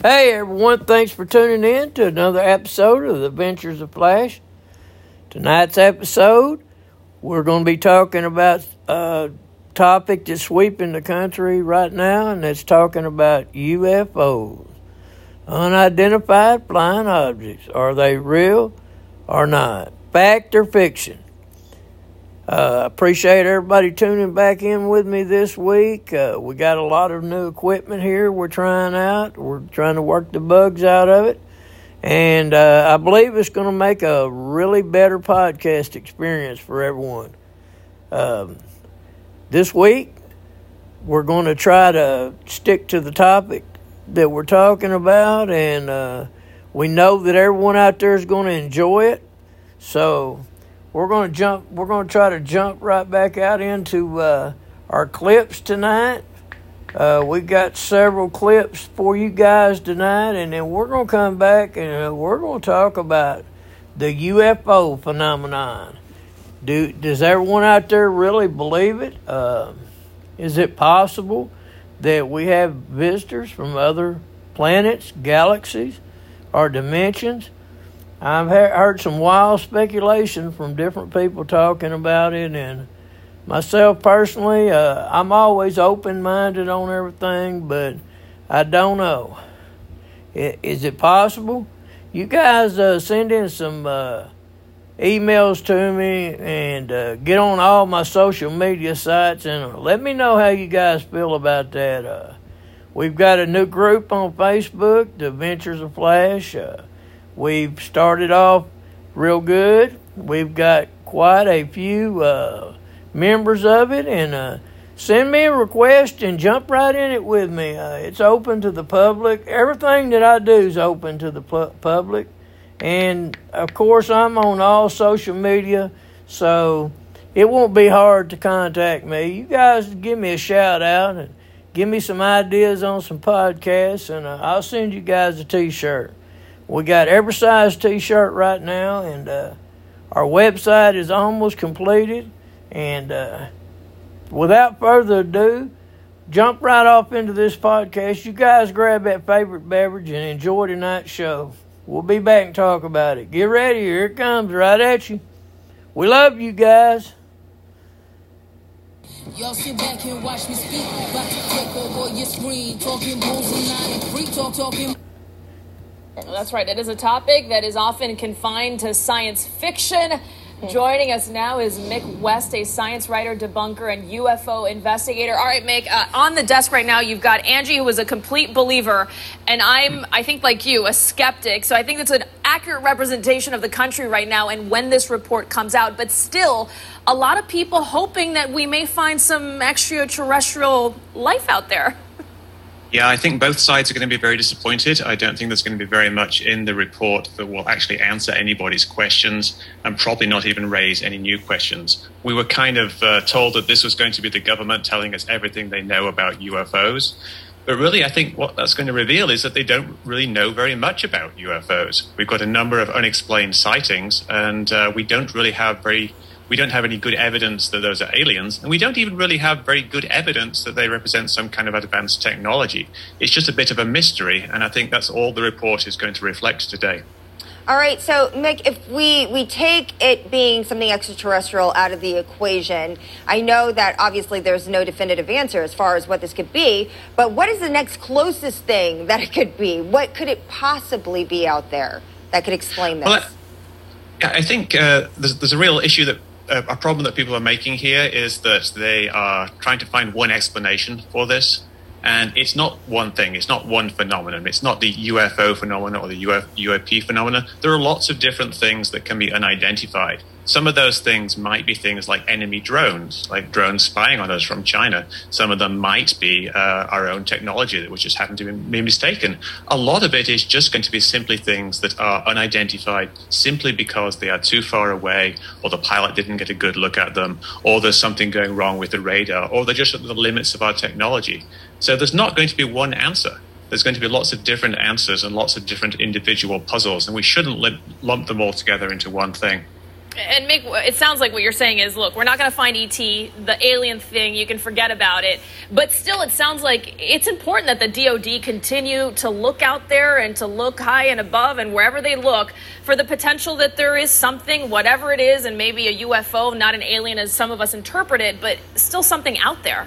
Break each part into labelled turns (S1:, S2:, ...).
S1: Hey everyone, thanks for tuning in to another episode of the Adventures of Flash. Tonight's episode, we're going to be talking about a topic that's sweeping the country right now, and that's talking about UFOs. Unidentified flying objects. Are they real or not? Fact or fiction? Uh, appreciate everybody tuning back in with me this week. Uh, we got a lot of new equipment here we're trying out. We're trying to work the bugs out of it. And uh, I believe it's going to make a really better podcast experience for everyone. Um, this week, we're going to try to stick to the topic that we're talking about. And uh, we know that everyone out there is going to enjoy it. So we're going to jump. We're going to try to jump right back out into uh, our clips tonight. Uh, we got several clips for you guys tonight, and then we're going to come back and uh, we're going to talk about the UFO phenomenon. Do does everyone out there really believe it? Uh, is it possible that we have visitors from other planets, galaxies, or dimensions? I've heard some wild speculation from different people talking about it, and myself personally, uh, I'm always open minded on everything, but I don't know. Is it possible? You guys uh, send in some uh, emails to me and uh, get on all my social media sites and let me know how you guys feel about that. Uh, we've got a new group on Facebook, The Adventures of Flash. We've started off real good. We've got quite a few uh, members of it, and uh, send me a request and jump right in it with me. Uh, it's open to the public. Everything that I do is open to the pu- public, and of course, I'm on all social media, so it won't be hard to contact me. You guys give me a shout out and give me some ideas on some podcasts, and uh, I'll send you guys a T-shirt. We got every size T-shirt right now, and uh, our website is almost completed. And uh, without further ado, jump right off into this podcast. You guys grab that favorite beverage and enjoy tonight's show. We'll be back and talk about it. Get ready, here it comes right at you. We love you guys. Y'all sit back and watch me speak. About to over your screen. Talking nine and free talk, talking.
S2: That's right. It is a topic that is often confined to science fiction. Joining us now is Mick West, a science writer, debunker, and UFO investigator. All right, Mick, uh, on the desk right now, you've got Angie, who is a complete believer, and I'm, I think, like you, a skeptic. So I think it's an accurate representation of the country right now and when this report comes out. But still, a lot of people hoping that we may find some extraterrestrial life out there.
S3: Yeah, I think both sides are going to be very disappointed. I don't think there's going to be very much in the report that will actually answer anybody's questions and probably not even raise any new questions. We were kind of uh, told that this was going to be the government telling us everything they know about UFOs. But really, I think what that's going to reveal is that they don't really know very much about UFOs. We've got a number of unexplained sightings, and uh, we don't really have very we don't have any good evidence that those are aliens, and we don't even really have very good evidence that they represent some kind of advanced technology. It's just a bit of a mystery, and I think that's all the report is going to reflect today.
S4: All right, so Mick, if we, we take it being something extraterrestrial out of the equation, I know that obviously there's no definitive answer as far as what this could be, but what is the next closest thing that it could be? What could it possibly be out there that could explain this? Well,
S3: I think uh, there's, there's a real issue that a problem that people are making here is that they are trying to find one explanation for this. And it's not one thing, it's not one phenomenon. It's not the UFO phenomenon or the Uf- UAP phenomenon. There are lots of different things that can be unidentified. Some of those things might be things like enemy drones, like drones spying on us from China. Some of them might be uh, our own technology that was just happened to be mistaken. A lot of it is just going to be simply things that are unidentified simply because they are too far away, or the pilot didn't get a good look at them, or there's something going wrong with the radar, or they're just at the limits of our technology. So there's not going to be one answer there's going to be lots of different answers and lots of different individual puzzles, and we shouldn't lump them all together into one thing.
S2: and Mick, it sounds like what you're saying is, look, we're not going to find ET, the alien thing. You can forget about it. But still, it sounds like it's important that the DoD continue to look out there and to look high and above, and wherever they look, for the potential that there is something, whatever it is, and maybe a UFO, not an alien as some of us interpret it, but still something out there.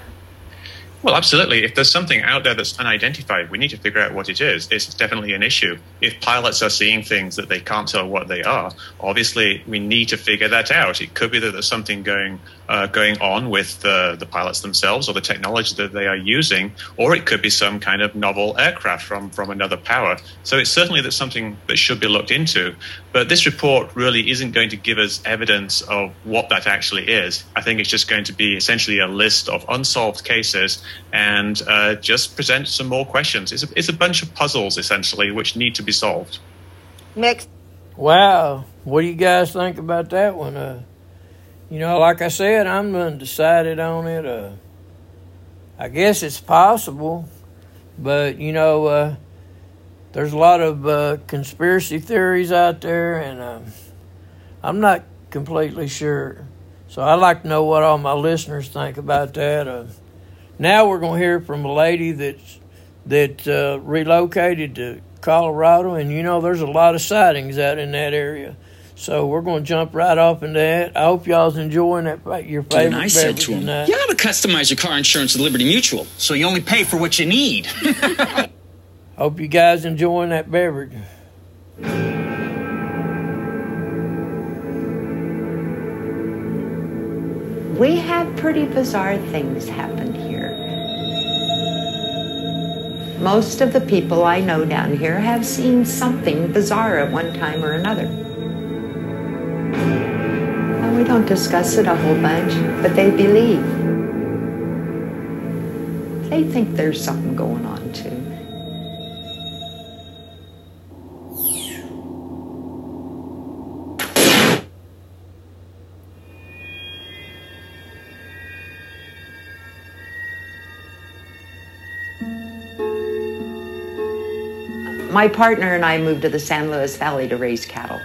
S3: Well, absolutely. If there's something out there that's unidentified, we need to figure out what it is. It's definitely an issue. If pilots are seeing things that they can't tell what they are, obviously we need to figure that out. It could be that there's something going uh, going on with the, the pilots themselves or the technology that they are using, or it could be some kind of novel aircraft from, from another power. So it's certainly that's something that should be looked into. But this report really isn't going to give us evidence of what that actually is. I think it's just going to be essentially a list of unsolved cases and uh, just present some more questions. It's a, it's a bunch of puzzles, essentially, which need to be solved.
S4: Mixed.
S1: Wow. What do you guys think about that one? Uh, you know, like I said, I'm undecided on it. Uh, I guess it's possible, but you know, uh, there's a lot of uh, conspiracy theories out there, and um, I'm not completely sure. So I'd like to know what all my listeners think about that. Uh, now we're going to hear from a lady that's that uh, relocated to Colorado, and you know, there's a lot of sightings out in that area. So we're going to jump right off into that. I hope y'all's enjoying that your favorite
S5: and I said to him,
S1: tonight.
S5: "You ought to customize your car insurance with Liberty Mutual, so you only pay for what you need."
S1: hope you guys enjoying that beverage.
S6: We have pretty bizarre things happen here. Most of the people I know down here have seen something bizarre at one time or another. And we don't discuss it a whole bunch, but they believe. They think there's something going on My partner and I moved to the San Luis Valley to raise cattle.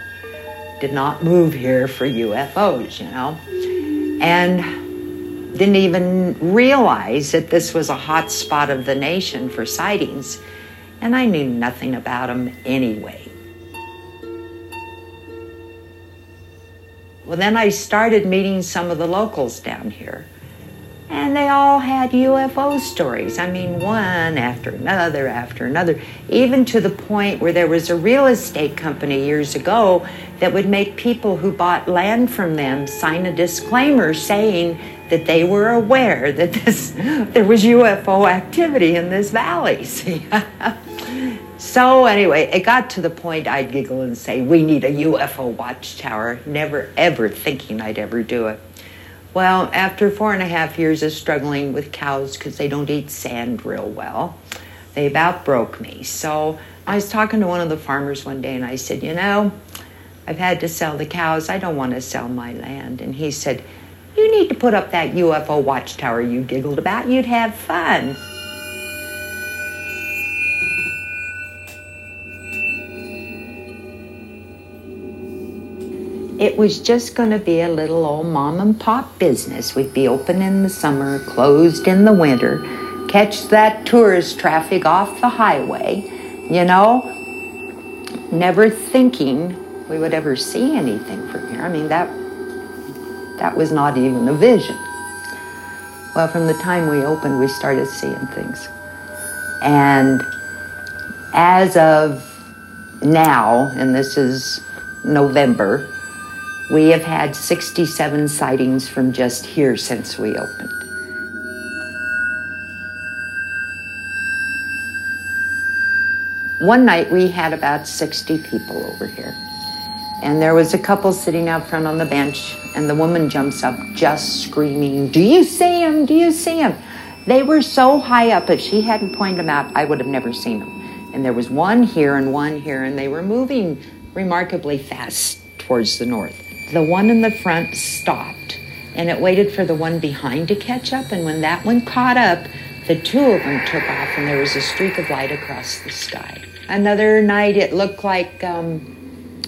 S6: Did not move here for UFOs, you know, and didn't even realize that this was a hot spot of the nation for sightings. And I knew nothing about them anyway. Well, then I started meeting some of the locals down here. And they all had UFO stories. I mean, one after another after another, even to the point where there was a real estate company years ago that would make people who bought land from them sign a disclaimer saying that they were aware that this there was UFO activity in this valley. See? so anyway, it got to the point I'd giggle and say, "We need a UFO watchtower." Never ever thinking I'd ever do it. Well, after four and a half years of struggling with cows because they don't eat sand real well, they about broke me. So I was talking to one of the farmers one day and I said, You know, I've had to sell the cows. I don't want to sell my land. And he said, You need to put up that UFO watchtower you giggled about. You'd have fun. It was just going to be a little old mom and pop business. We'd be open in the summer, closed in the winter, catch that tourist traffic off the highway, you know, never thinking we would ever see anything from here. I mean, that that was not even a vision. Well, from the time we opened, we started seeing things. And as of now, and this is November, we have had 67 sightings from just here since we opened. One night we had about 60 people over here. And there was a couple sitting out front on the bench, and the woman jumps up just screaming, Do you see him? Do you see him? They were so high up, if she hadn't pointed them out, I would have never seen them. And there was one here and one here, and they were moving remarkably fast towards the north the one in the front stopped and it waited for the one behind to catch up. And when that one caught up, the two of them took off and there was a streak of light across the sky. Another night, it looked like um,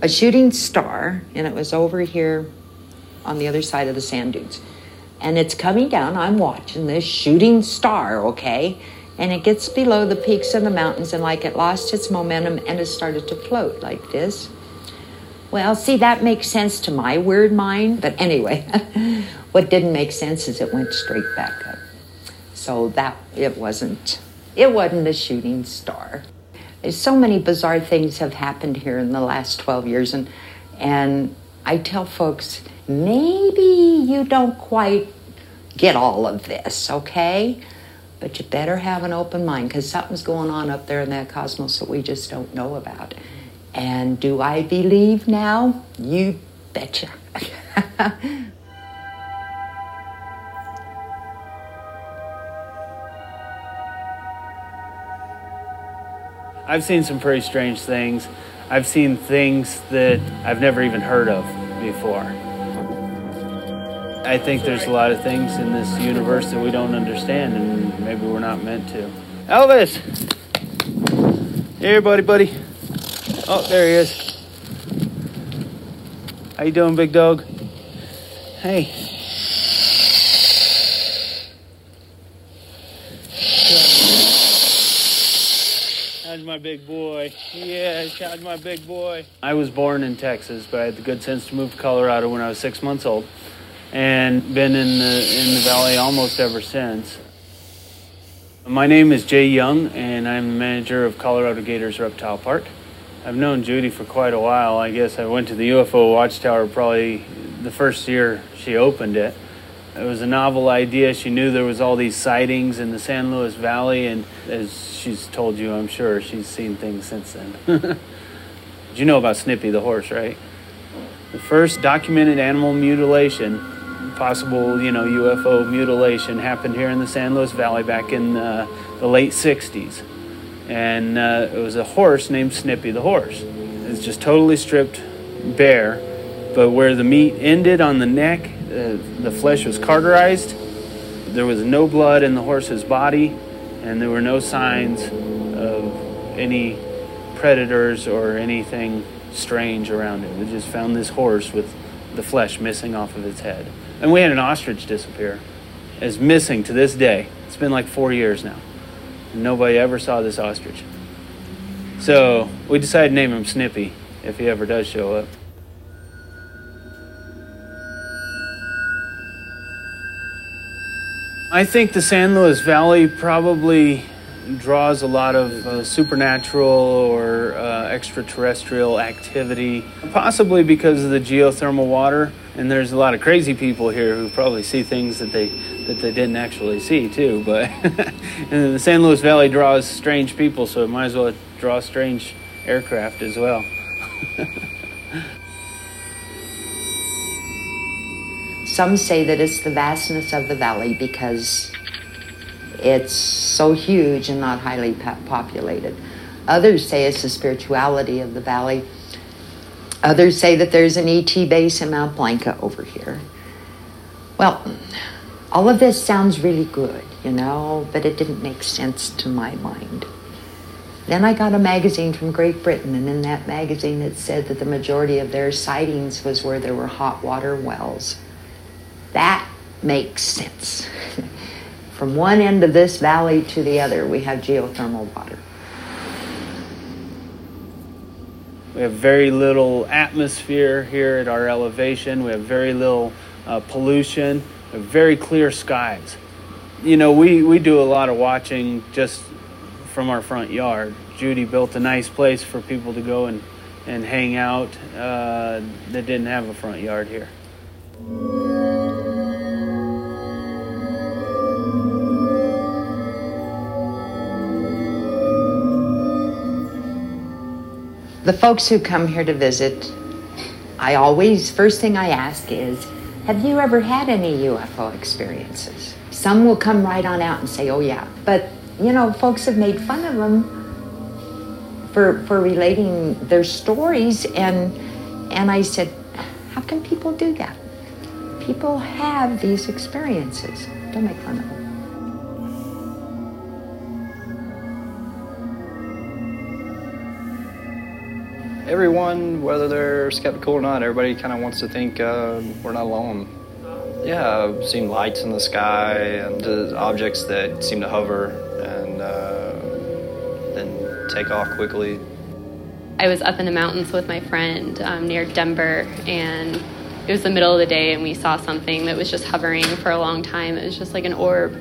S6: a shooting star, and it was over here on the other side of the sand dunes. And it's coming down. I'm watching this shooting star, okay? And it gets below the peaks of the mountains, and like it lost its momentum and it started to float like this. Well, see, that makes sense to my weird mind, but anyway, what didn't make sense is it went straight back up. So that it wasn't it wasn't a shooting star. So many bizarre things have happened here in the last 12 years and and I tell folks maybe you don't quite get all of this, okay? But you better have an open mind because something's going on up there in that cosmos that we just don't know about. And do I believe now? You betcha.
S7: I've seen some pretty strange things. I've seen things that I've never even heard of before. I think there's a lot of things in this universe that we don't understand and maybe we're not meant to. Elvis! Here, buddy, buddy. Oh, there he is. How you doing, big dog? Hey. That's my big boy? Yeah, how's my big boy? I was born in Texas, but I had the good sense to move to Colorado when I was six months old, and been in the in the valley almost ever since. My name is Jay Young, and I'm the manager of Colorado Gators Reptile Park. I've known Judy for quite a while. I guess I went to the UFO Watchtower probably the first year she opened it. It was a novel idea. She knew there was all these sightings in the San Luis Valley, and as she's told you, I'm sure she's seen things since then. you know about Snippy the horse, right? The first documented animal mutilation, possible, you know, UFO mutilation, happened here in the San Luis Valley back in uh, the late 60s. And uh, it was a horse named Snippy the horse. It's just totally stripped bare, but where the meat ended on the neck, uh, the flesh was cauterized. There was no blood in the horse's body, and there were no signs of any predators or anything strange around it. We just found this horse with the flesh missing off of its head. And we had an ostrich disappear. It's missing to this day. It's been like four years now. Nobody ever saw this ostrich. So we decided to name him Snippy if he ever does show up. I think the San Luis Valley probably draws a lot of uh, supernatural or uh, extraterrestrial activity, possibly because of the geothermal water. And there's a lot of crazy people here who probably see things that they that they didn't actually see too. But and the San Luis Valley draws strange people, so it might as well draw strange aircraft as well.
S6: Some say that it's the vastness of the valley because it's so huge and not highly populated. Others say it's the spirituality of the valley. Others say that there's an ET base in Mount Blanca over here. Well, all of this sounds really good, you know, but it didn't make sense to my mind. Then I got a magazine from Great Britain, and in that magazine it said that the majority of their sightings was where there were hot water wells. That makes sense. From one end of this valley to the other, we have geothermal water.
S7: We have very little atmosphere here at our elevation. We have very little uh, pollution. We have very clear skies. You know, we, we do a lot of watching just from our front yard. Judy built a nice place for people to go and, and hang out uh, that didn't have a front yard here.
S6: The folks who come here to visit, I always, first thing I ask is, have you ever had any UFO experiences? Some will come right on out and say, oh yeah. But, you know, folks have made fun of them for, for relating their stories. And, and I said, how can people do that? People have these experiences. Don't make fun of them.
S8: Everyone, whether they're skeptical or not, everybody kind of wants to think uh, we're not alone. Yeah, I've seen lights in the sky and objects that seem to hover and uh, then take off quickly.
S9: I was up in the mountains with my friend um, near Denver, and it was the middle of the day, and we saw something that was just hovering for a long time. It was just like an orb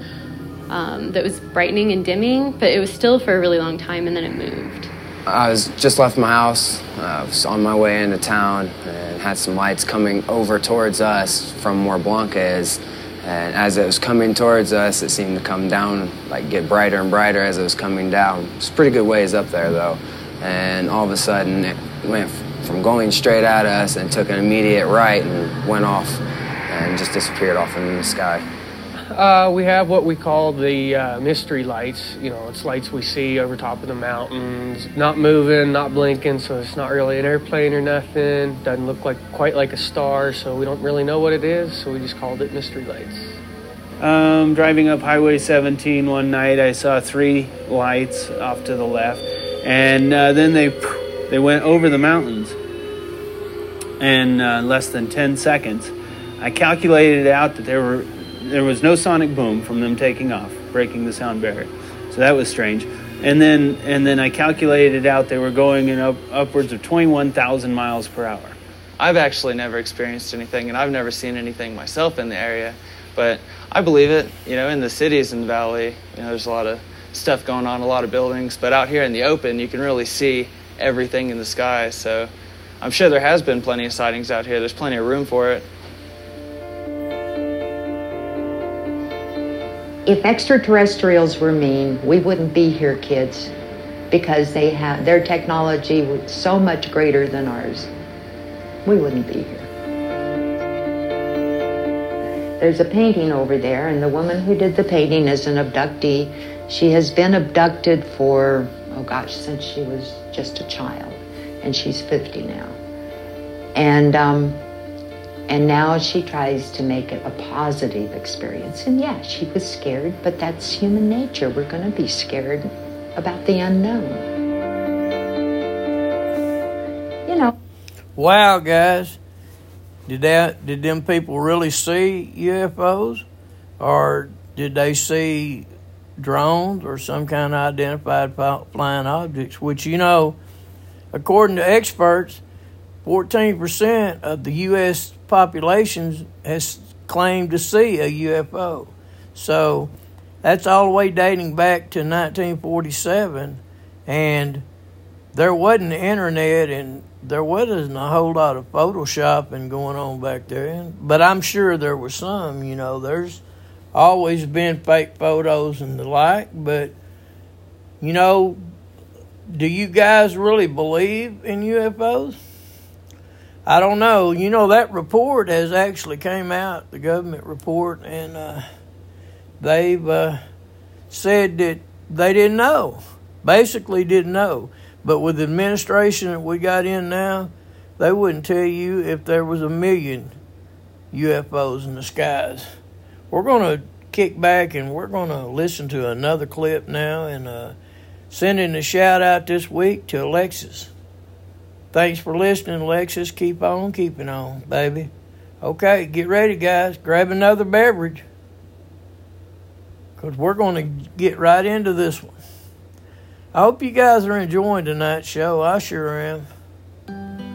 S9: um, that was brightening and dimming, but it was still for a really long time, and then it moved.
S10: I was just left my house. Uh, I was on my way into town and had some lights coming over towards us from where Blanca is. And as it was coming towards us, it seemed to come down, like get brighter and brighter as it was coming down. It's pretty good ways up there, though. And all of a sudden, it went from going straight at us and took an immediate right and went off and just disappeared off into the sky.
S11: Uh, we have what we call the uh, mystery lights. You know, it's lights we see over top of the mountains, not moving, not blinking, so it's not really an airplane or nothing. Doesn't look like quite like a star, so we don't really know what it is. So we just called it mystery lights.
S7: Um, driving up Highway 17 one night, I saw three lights off to the left, and uh, then they they went over the mountains in uh, less than 10 seconds. I calculated out that there were there was no sonic boom from them taking off, breaking the sound barrier. So that was strange. And then and then I calculated out they were going in up, upwards of 21,000 miles per hour.
S12: I've actually never experienced anything, and I've never seen anything myself in the area, but I believe it. You know, in the cities in the valley, you know, there's a lot of stuff going on, a lot of buildings, but out here in the open, you can really see everything in the sky. So I'm sure there has been plenty of sightings out here. There's plenty of room for it.
S6: If extraterrestrials were mean, we wouldn't be here, kids, because they have their technology so much greater than ours. We wouldn't be here. There's a painting over there, and the woman who did the painting is an abductee. She has been abducted for, oh gosh, since she was just a child, and she's 50 now. And um, and now she tries to make it a positive experience. And yeah, she was scared, but that's human nature. We're going to be scared about the unknown. You know.
S1: Wow, guys. Did that did them people really see UFOs or did they see drones or some kind of identified flying objects which you know according to experts 14% of the US population has claimed to see a UFO. So that's all the way dating back to 1947, and there wasn't the internet and there wasn't a whole lot of photoshopping going on back there. But I'm sure there was some. You know, there's always been fake photos and the like. But you know, do you guys really believe in UFOs? I don't know. You know that report has actually came out, the government report, and uh, they've uh, said that they didn't know. Basically, didn't know. But with the administration that we got in now, they wouldn't tell you if there was a million UFOs in the skies. We're going to kick back and we're going to listen to another clip now and uh, sending a shout out this week to Alexis. Thanks for listening, Alexis. Keep on keeping on, baby. Okay, get ready, guys. Grab another beverage. Because we're going to get right into this one. I hope you guys are enjoying tonight's show. I sure am.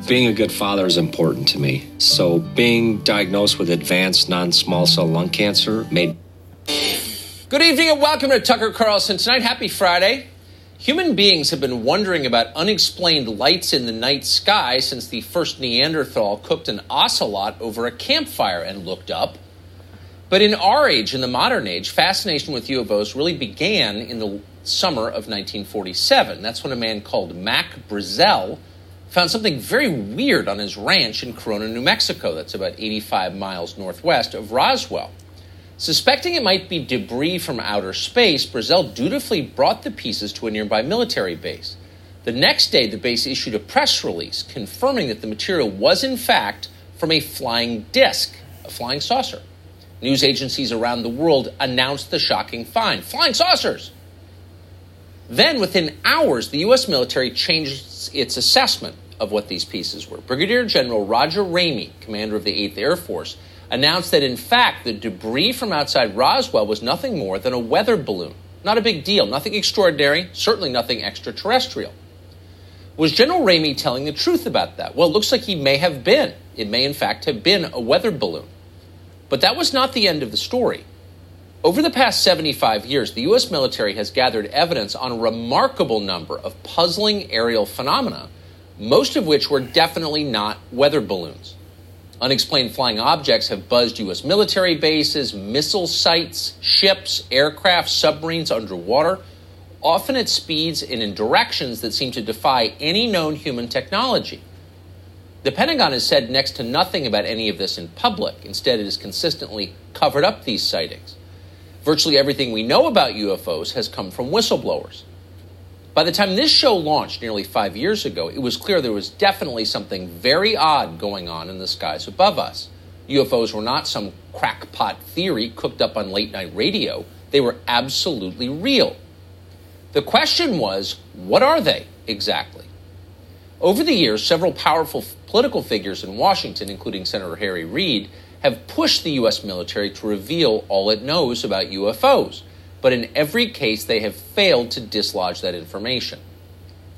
S13: Being a good father is important to me. So, being diagnosed with advanced non small cell lung cancer made.
S14: Good evening and welcome to Tucker Carlson tonight. Happy Friday. Human beings have been wondering about unexplained lights in the night sky since the first Neanderthal cooked an ocelot over a campfire and looked up. But in our age, in the modern age, fascination with UFOs really began in the summer of 1947. That's when a man called Mac Brazel found something very weird on his ranch in Corona, New Mexico. That's about 85 miles northwest of Roswell. Suspecting it might be debris from outer space, Brazel dutifully brought the pieces to a nearby military base. The next day, the base issued a press release confirming that the material was, in fact, from a flying disc, a flying saucer. News agencies around the world announced the shocking find flying saucers! Then, within hours, the U.S. military changed its assessment. of what these pieces were. Brigadier General Roger Ramey, commander of the 8th Air Force, announced that in fact the debris from outside Roswell was nothing more than a weather balloon. Not a big deal, nothing extraordinary, certainly nothing extraterrestrial. Was General Ramey telling the truth about that? Well, it looks like he may have been. It may, in fact, have been a weather balloon. But that was not the end of the story. Over the past 75 years, the U.S. military has gathered evidence on a remarkable number of puzzling aerial phenomena, most of which were definitely not weather balloons. Unexplained flying objects have buzzed U.S. military bases, missile sites, ships, aircraft, submarines underwater, often at speeds and in directions that seem to defy any known human technology. The Pentagon has said next to nothing about any of this in public. Instead, it has consistently covered up these sightings. Virtually everything we know about UFOs has come from whistleblowers. By the time this show launched nearly five years ago, it was clear there was definitely something very odd going on in the skies above us. UFOs were not some crackpot theory cooked up on late night radio, they were absolutely real. The question was what are they exactly? Over the years, several powerful political figures in Washington, including Senator Harry Reid, have pushed the U.S. military to reveal all it knows about UFOs but in every case, they have failed to dislodge that information.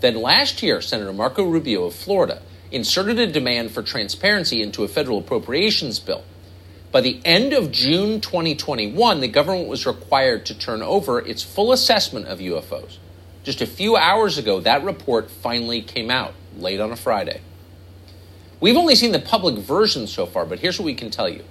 S14: Then last year, Senator Marco Rubio of Florida inserted a demand for transparency into a federal appropriations bill. By the end of June 2021, the government was required to turn over its full assessment of UFOs. Just a few hours ago, that report finally came out, late on a Friday. We've only seen the public version so far, but here's what we can tell you.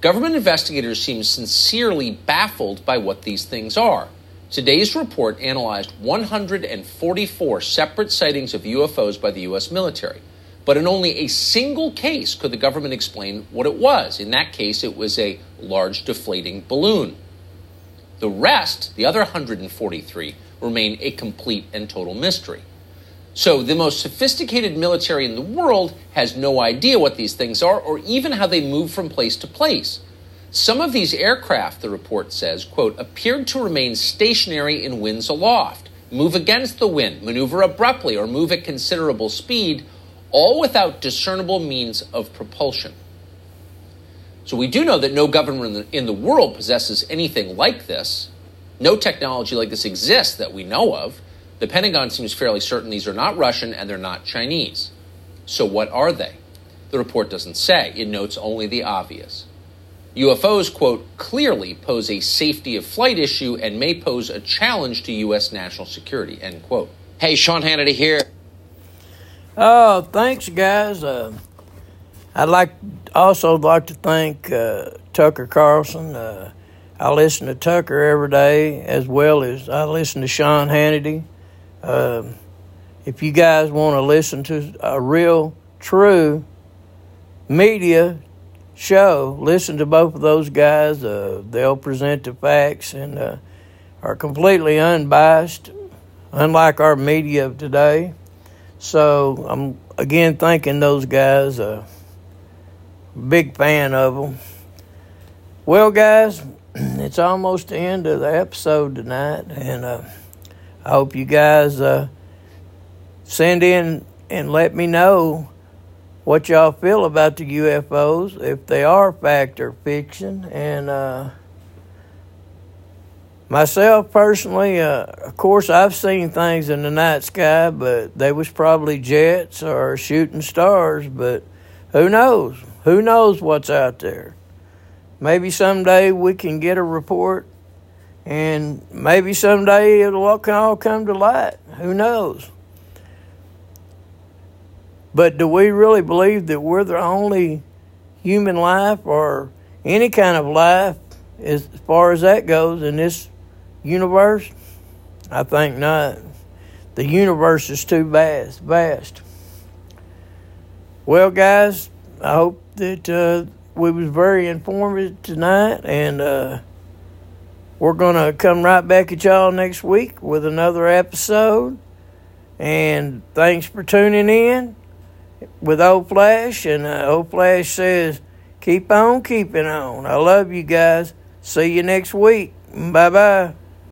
S14: Government investigators seem sincerely baffled by what these things are. Today's report analyzed 144 separate sightings of UFOs by the U.S. military. But in only a single case could the government explain what it was. In that case, it was a large deflating balloon. The rest, the other 143, remain a complete and total mystery. So the most sophisticated military in the world has no idea what these things are or even how they move from place to place. Some of these aircraft, the report says, quote, appeared to remain stationary in winds aloft, move against the wind, maneuver abruptly, or move at considerable speed, all without discernible means of propulsion. So we do know that no government in the, in the world possesses anything like this. No technology like this exists that we know of. The Pentagon seems fairly certain these are not Russian and they're not Chinese. So, what are they? The report doesn't say, it notes only the obvious. UFOs, quote, clearly pose a safety of flight issue and may pose a challenge to U.S. national security, end quote.
S5: Hey, Sean Hannity here.
S1: Oh, thanks, guys. Uh, I'd like also like to thank uh, Tucker Carlson. Uh, I listen to Tucker every day as well as I listen to Sean Hannity. Um, if you guys want to listen to a real, true media show, listen to both of those guys. Uh, they'll present the facts and uh, are completely unbiased, unlike our media of today. So I'm again thanking those guys. Uh, big fan of them. Well, guys, it's almost the end of the episode tonight, and uh, I hope you guys uh, send in and let me know what y'all feel about the UFOs, if they are fact or fiction. And uh, myself personally, uh, of course, I've seen things in the night sky, but they was probably jets or shooting stars. But who knows? Who knows what's out there? Maybe someday we can get a report and maybe someday it'll all come to light. Who knows? But do we really believe that we're the only human life or any kind of life as far as that goes in this universe? I think not. The universe is too vast. vast. Well, guys, I hope that uh, we was very informative tonight, and uh, we're going to come right back at y'all next week with another episode. And thanks for tuning in with Old Flash. And uh, Old Flash says, keep on keeping on. I love you guys. See you next week. Bye bye.